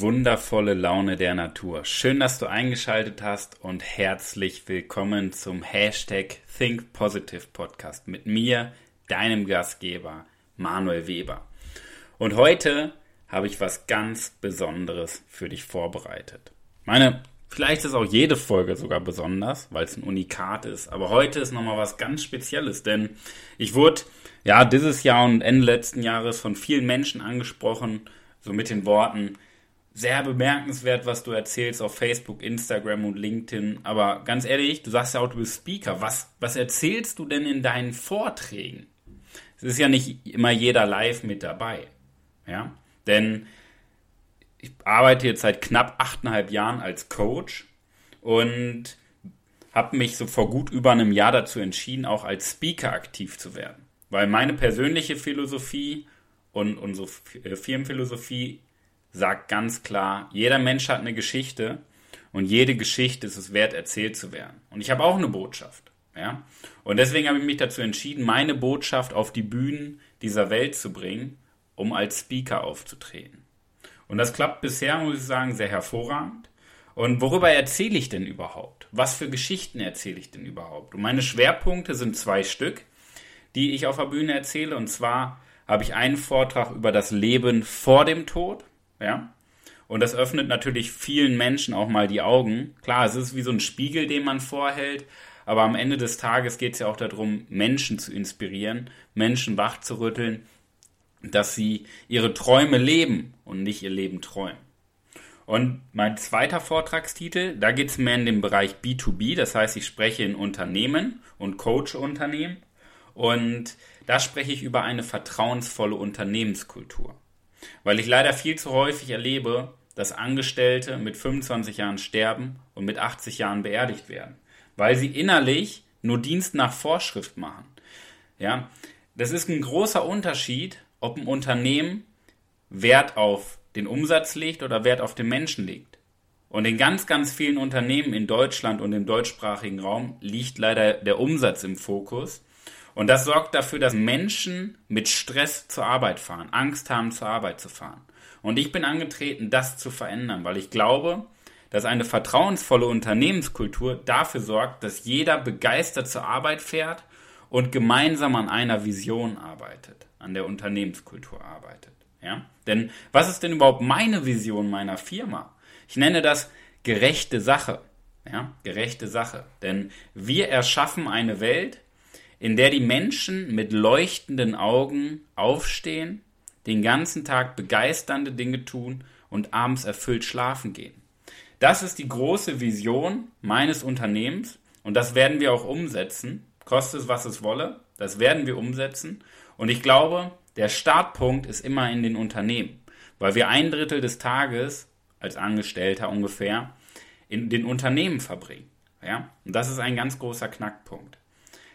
wundervolle Laune der Natur. Schön, dass du eingeschaltet hast und herzlich willkommen zum Hashtag Think Positive Podcast mit mir, deinem Gastgeber Manuel Weber. Und heute habe ich was ganz Besonderes für dich vorbereitet. Meine, vielleicht ist auch jede Folge sogar besonders, weil es ein Unikat ist, aber heute ist nochmal was ganz Spezielles, denn ich wurde ja dieses Jahr und Ende letzten Jahres von vielen Menschen angesprochen, so mit den Worten, sehr bemerkenswert, was du erzählst auf Facebook, Instagram und LinkedIn. Aber ganz ehrlich, du sagst ja auch, du bist Speaker. Was, was erzählst du denn in deinen Vorträgen? Es ist ja nicht immer jeder live mit dabei. Ja, denn ich arbeite jetzt seit knapp achteinhalb Jahren als Coach und habe mich so vor gut über einem Jahr dazu entschieden, auch als Speaker aktiv zu werden. Weil meine persönliche Philosophie und unsere äh, Firmenphilosophie sagt ganz klar, jeder Mensch hat eine Geschichte und jede Geschichte ist es wert, erzählt zu werden. Und ich habe auch eine Botschaft. Ja? Und deswegen habe ich mich dazu entschieden, meine Botschaft auf die Bühnen dieser Welt zu bringen, um als Speaker aufzutreten. Und das klappt bisher, muss ich sagen, sehr hervorragend. Und worüber erzähle ich denn überhaupt? Was für Geschichten erzähle ich denn überhaupt? Und meine Schwerpunkte sind zwei Stück, die ich auf der Bühne erzähle. Und zwar habe ich einen Vortrag über das Leben vor dem Tod ja. Und das öffnet natürlich vielen Menschen auch mal die Augen. Klar, es ist wie so ein Spiegel, den man vorhält, aber am Ende des Tages geht es ja auch darum, Menschen zu inspirieren, Menschen wachzurütteln, dass sie ihre Träume leben und nicht ihr Leben träumen. Und mein zweiter Vortragstitel, da geht es mehr in den Bereich B2B, das heißt, ich spreche in Unternehmen und coache Unternehmen. Und da spreche ich über eine vertrauensvolle Unternehmenskultur. Weil ich leider viel zu häufig erlebe, dass Angestellte mit 25 Jahren sterben und mit 80 Jahren beerdigt werden, weil sie innerlich nur Dienst nach Vorschrift machen. Ja, das ist ein großer Unterschied, ob ein Unternehmen Wert auf den Umsatz legt oder Wert auf den Menschen legt. Und in ganz, ganz vielen Unternehmen in Deutschland und im deutschsprachigen Raum liegt leider der Umsatz im Fokus und das sorgt dafür, dass Menschen mit Stress zur Arbeit fahren, Angst haben, zur Arbeit zu fahren. Und ich bin angetreten, das zu verändern, weil ich glaube, dass eine vertrauensvolle Unternehmenskultur dafür sorgt, dass jeder begeistert zur Arbeit fährt und gemeinsam an einer Vision arbeitet, an der Unternehmenskultur arbeitet. Ja? Denn was ist denn überhaupt meine Vision meiner Firma? Ich nenne das gerechte Sache. Ja? Gerechte Sache. Denn wir erschaffen eine Welt, in der die Menschen mit leuchtenden Augen aufstehen, den ganzen Tag begeisternde Dinge tun und abends erfüllt schlafen gehen. Das ist die große Vision meines Unternehmens und das werden wir auch umsetzen, koste es was es wolle, das werden wir umsetzen und ich glaube, der Startpunkt ist immer in den Unternehmen, weil wir ein Drittel des Tages als Angestellter ungefähr in den Unternehmen verbringen. Ja? Und das ist ein ganz großer Knackpunkt.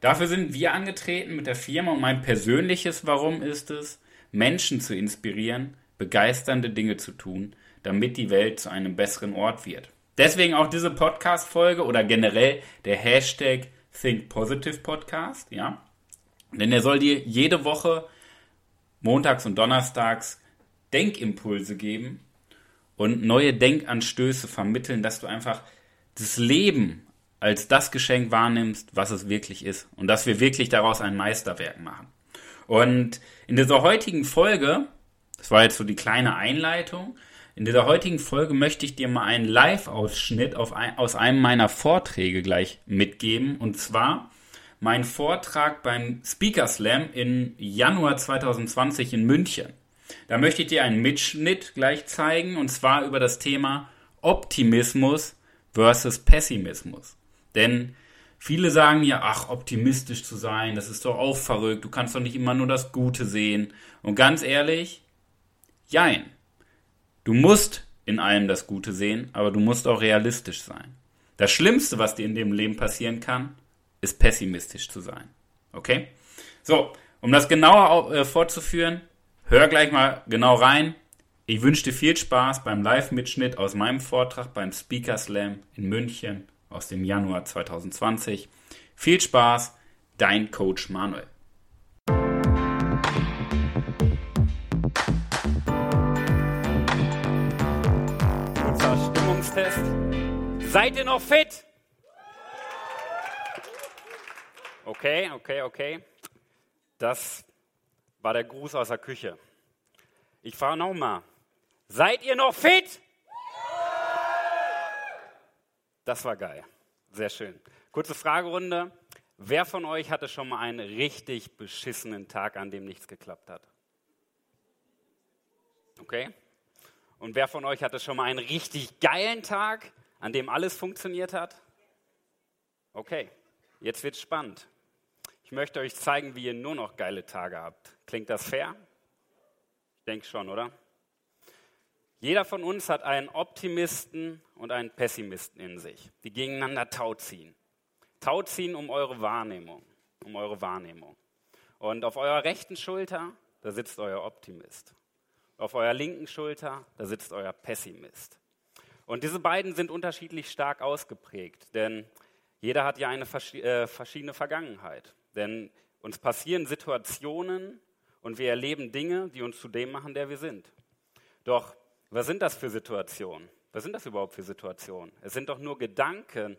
Dafür sind wir angetreten mit der Firma und mein persönliches Warum ist es, Menschen zu inspirieren, begeisternde Dinge zu tun, damit die Welt zu einem besseren Ort wird. Deswegen auch diese Podcast-Folge oder generell der Hashtag Think Positive Podcast, ja. Denn er soll dir jede Woche montags und donnerstags Denkimpulse geben und neue Denkanstöße vermitteln, dass du einfach das Leben als das Geschenk wahrnimmst, was es wirklich ist. Und dass wir wirklich daraus ein Meisterwerk machen. Und in dieser heutigen Folge, das war jetzt so die kleine Einleitung, in dieser heutigen Folge möchte ich dir mal einen Live-Ausschnitt aus einem meiner Vorträge gleich mitgeben. Und zwar mein Vortrag beim Speaker Slam im Januar 2020 in München. Da möchte ich dir einen Mitschnitt gleich zeigen und zwar über das Thema Optimismus versus Pessimismus. Denn viele sagen ja, ach, optimistisch zu sein, das ist doch auch verrückt, du kannst doch nicht immer nur das Gute sehen. Und ganz ehrlich, jein. Du musst in allem das Gute sehen, aber du musst auch realistisch sein. Das Schlimmste, was dir in dem Leben passieren kann, ist pessimistisch zu sein. Okay? So, um das genauer äh, fortzuführen, hör gleich mal genau rein. Ich wünsche dir viel Spaß beim Live-Mitschnitt aus meinem Vortrag beim Speaker Slam in München aus dem Januar 2020. Viel Spaß, dein Coach Manuel. Seid ihr noch fit? Okay, okay, okay. Das war der Gruß aus der Küche. Ich frage nochmal. Seid ihr noch fit? Das war geil. Sehr schön. Kurze Fragerunde. Wer von euch hatte schon mal einen richtig beschissenen Tag, an dem nichts geklappt hat? Okay. Und wer von euch hatte schon mal einen richtig geilen Tag, an dem alles funktioniert hat? Okay, jetzt wird spannend. Ich möchte euch zeigen, wie ihr nur noch geile Tage habt. Klingt das fair? Ich denke schon, oder? Jeder von uns hat einen Optimisten und einen Pessimisten in sich, die gegeneinander Tau ziehen. Tau ziehen um eure Wahrnehmung, um eure Wahrnehmung. Und auf eurer rechten Schulter, da sitzt euer Optimist. Auf eurer linken Schulter, da sitzt euer Pessimist. Und diese beiden sind unterschiedlich stark ausgeprägt, denn jeder hat ja eine äh, verschiedene Vergangenheit. Denn uns passieren Situationen und wir erleben Dinge, die uns zu dem machen, der wir sind. Doch was sind das für Situationen? Was sind das überhaupt für Situationen? Es sind doch nur Gedanken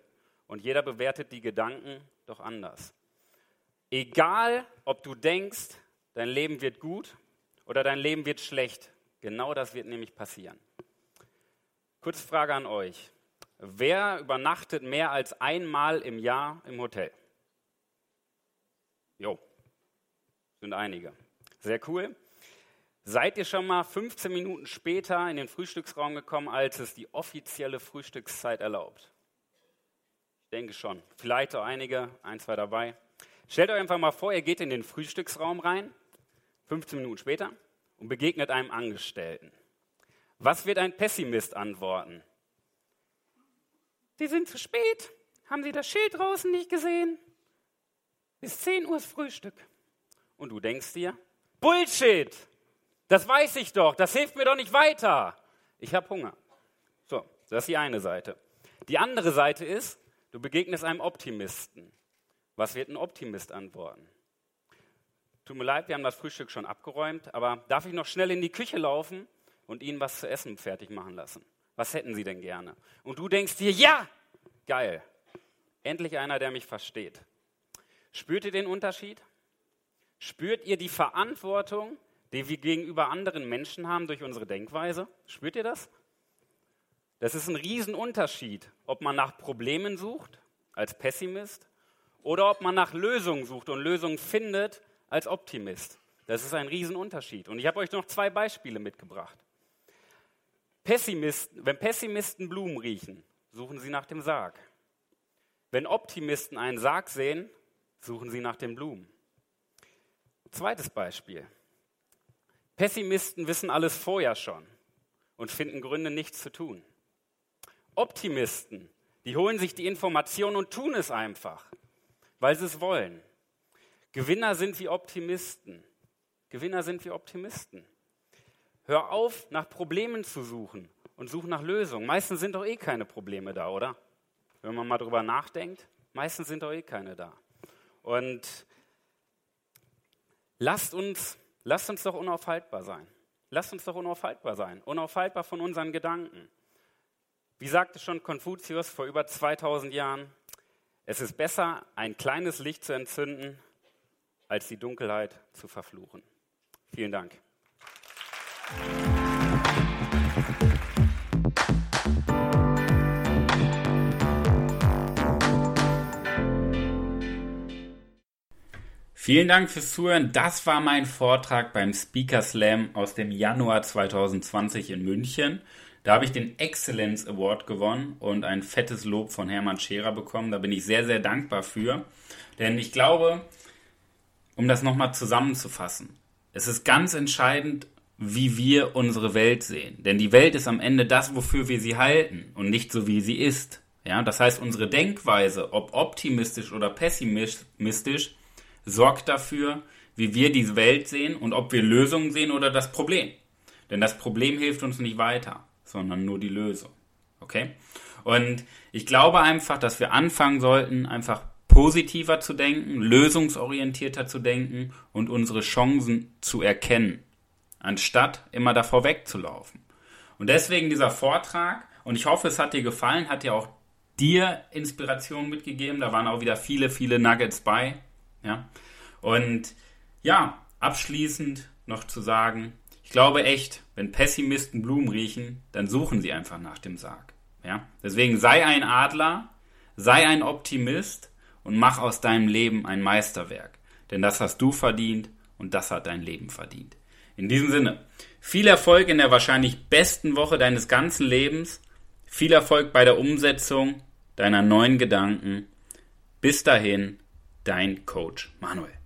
und jeder bewertet die Gedanken doch anders. Egal, ob du denkst, dein Leben wird gut oder dein Leben wird schlecht. Genau das wird nämlich passieren. Kurze Frage an euch. Wer übernachtet mehr als einmal im Jahr im Hotel? Jo, sind einige. Sehr cool. Seid ihr schon mal 15 Minuten später in den Frühstücksraum gekommen, als es die offizielle Frühstückszeit erlaubt? Ich denke schon. Vielleicht auch einige, ein, zwei dabei. Stellt euch einfach mal vor, ihr geht in den Frühstücksraum rein, 15 Minuten später, und begegnet einem Angestellten. Was wird ein Pessimist antworten? Sie sind zu spät. Haben Sie das Schild draußen nicht gesehen? Bis 10 Uhr ist Frühstück. Und du denkst dir, Bullshit! Das weiß ich doch, das hilft mir doch nicht weiter. Ich habe Hunger. So, das ist die eine Seite. Die andere Seite ist, du begegnest einem Optimisten. Was wird ein Optimist antworten? Tut mir leid, wir haben das Frühstück schon abgeräumt, aber darf ich noch schnell in die Küche laufen und Ihnen was zu essen fertig machen lassen? Was hätten Sie denn gerne? Und du denkst dir, ja, geil, endlich einer, der mich versteht. Spürt ihr den Unterschied? Spürt ihr die Verantwortung, die wir gegenüber anderen Menschen haben durch unsere Denkweise? Spürt ihr das? Das ist ein Riesenunterschied, ob man nach Problemen sucht als Pessimist oder ob man nach Lösungen sucht und Lösungen findet als Optimist. Das ist ein Riesenunterschied. Und ich habe euch noch zwei Beispiele mitgebracht. Pessimisten, wenn Pessimisten Blumen riechen, suchen sie nach dem Sarg. Wenn Optimisten einen Sarg sehen, suchen sie nach den Blumen. Zweites Beispiel. Pessimisten wissen alles vorher schon und finden Gründe, nichts zu tun. Optimisten, die holen sich die Information und tun es einfach, weil sie es wollen. Gewinner sind wie Optimisten. Gewinner sind wie Optimisten. Hör auf, nach Problemen zu suchen und such nach Lösungen. Meistens sind doch eh keine Probleme da, oder? Wenn man mal drüber nachdenkt, meistens sind doch eh keine da. Und lasst uns, lasst uns doch unaufhaltbar sein. Lasst uns doch unaufhaltbar sein. Unaufhaltbar von unseren Gedanken. Wie sagte schon Konfuzius vor über 2000 Jahren, es ist besser, ein kleines Licht zu entzünden, als die Dunkelheit zu verfluchen. Vielen Dank. Vielen Dank fürs Zuhören. Das war mein Vortrag beim Speaker Slam aus dem Januar 2020 in München. Da habe ich den Excellence Award gewonnen und ein fettes Lob von Hermann Scherer bekommen. Da bin ich sehr, sehr dankbar für. Denn ich glaube, um das nochmal zusammenzufassen, es ist ganz entscheidend, wie wir unsere Welt sehen. Denn die Welt ist am Ende das, wofür wir sie halten und nicht so, wie sie ist. Ja, das heißt, unsere Denkweise, ob optimistisch oder pessimistisch, sorgt dafür, wie wir diese Welt sehen und ob wir Lösungen sehen oder das Problem. Denn das Problem hilft uns nicht weiter, sondern nur die Lösung. Okay? Und ich glaube einfach, dass wir anfangen sollten, einfach positiver zu denken, lösungsorientierter zu denken und unsere Chancen zu erkennen, anstatt immer davor wegzulaufen. Und deswegen dieser Vortrag, und ich hoffe, es hat dir gefallen, hat dir auch dir Inspiration mitgegeben. Da waren auch wieder viele, viele Nuggets bei. Ja. Und ja, abschließend noch zu sagen, ich glaube echt, wenn Pessimisten Blumen riechen, dann suchen sie einfach nach dem Sarg. Ja? Deswegen sei ein Adler, sei ein Optimist und mach aus deinem Leben ein Meisterwerk. Denn das hast du verdient und das hat dein Leben verdient. In diesem Sinne, viel Erfolg in der wahrscheinlich besten Woche deines ganzen Lebens. Viel Erfolg bei der Umsetzung deiner neuen Gedanken. Bis dahin, dein Coach Manuel.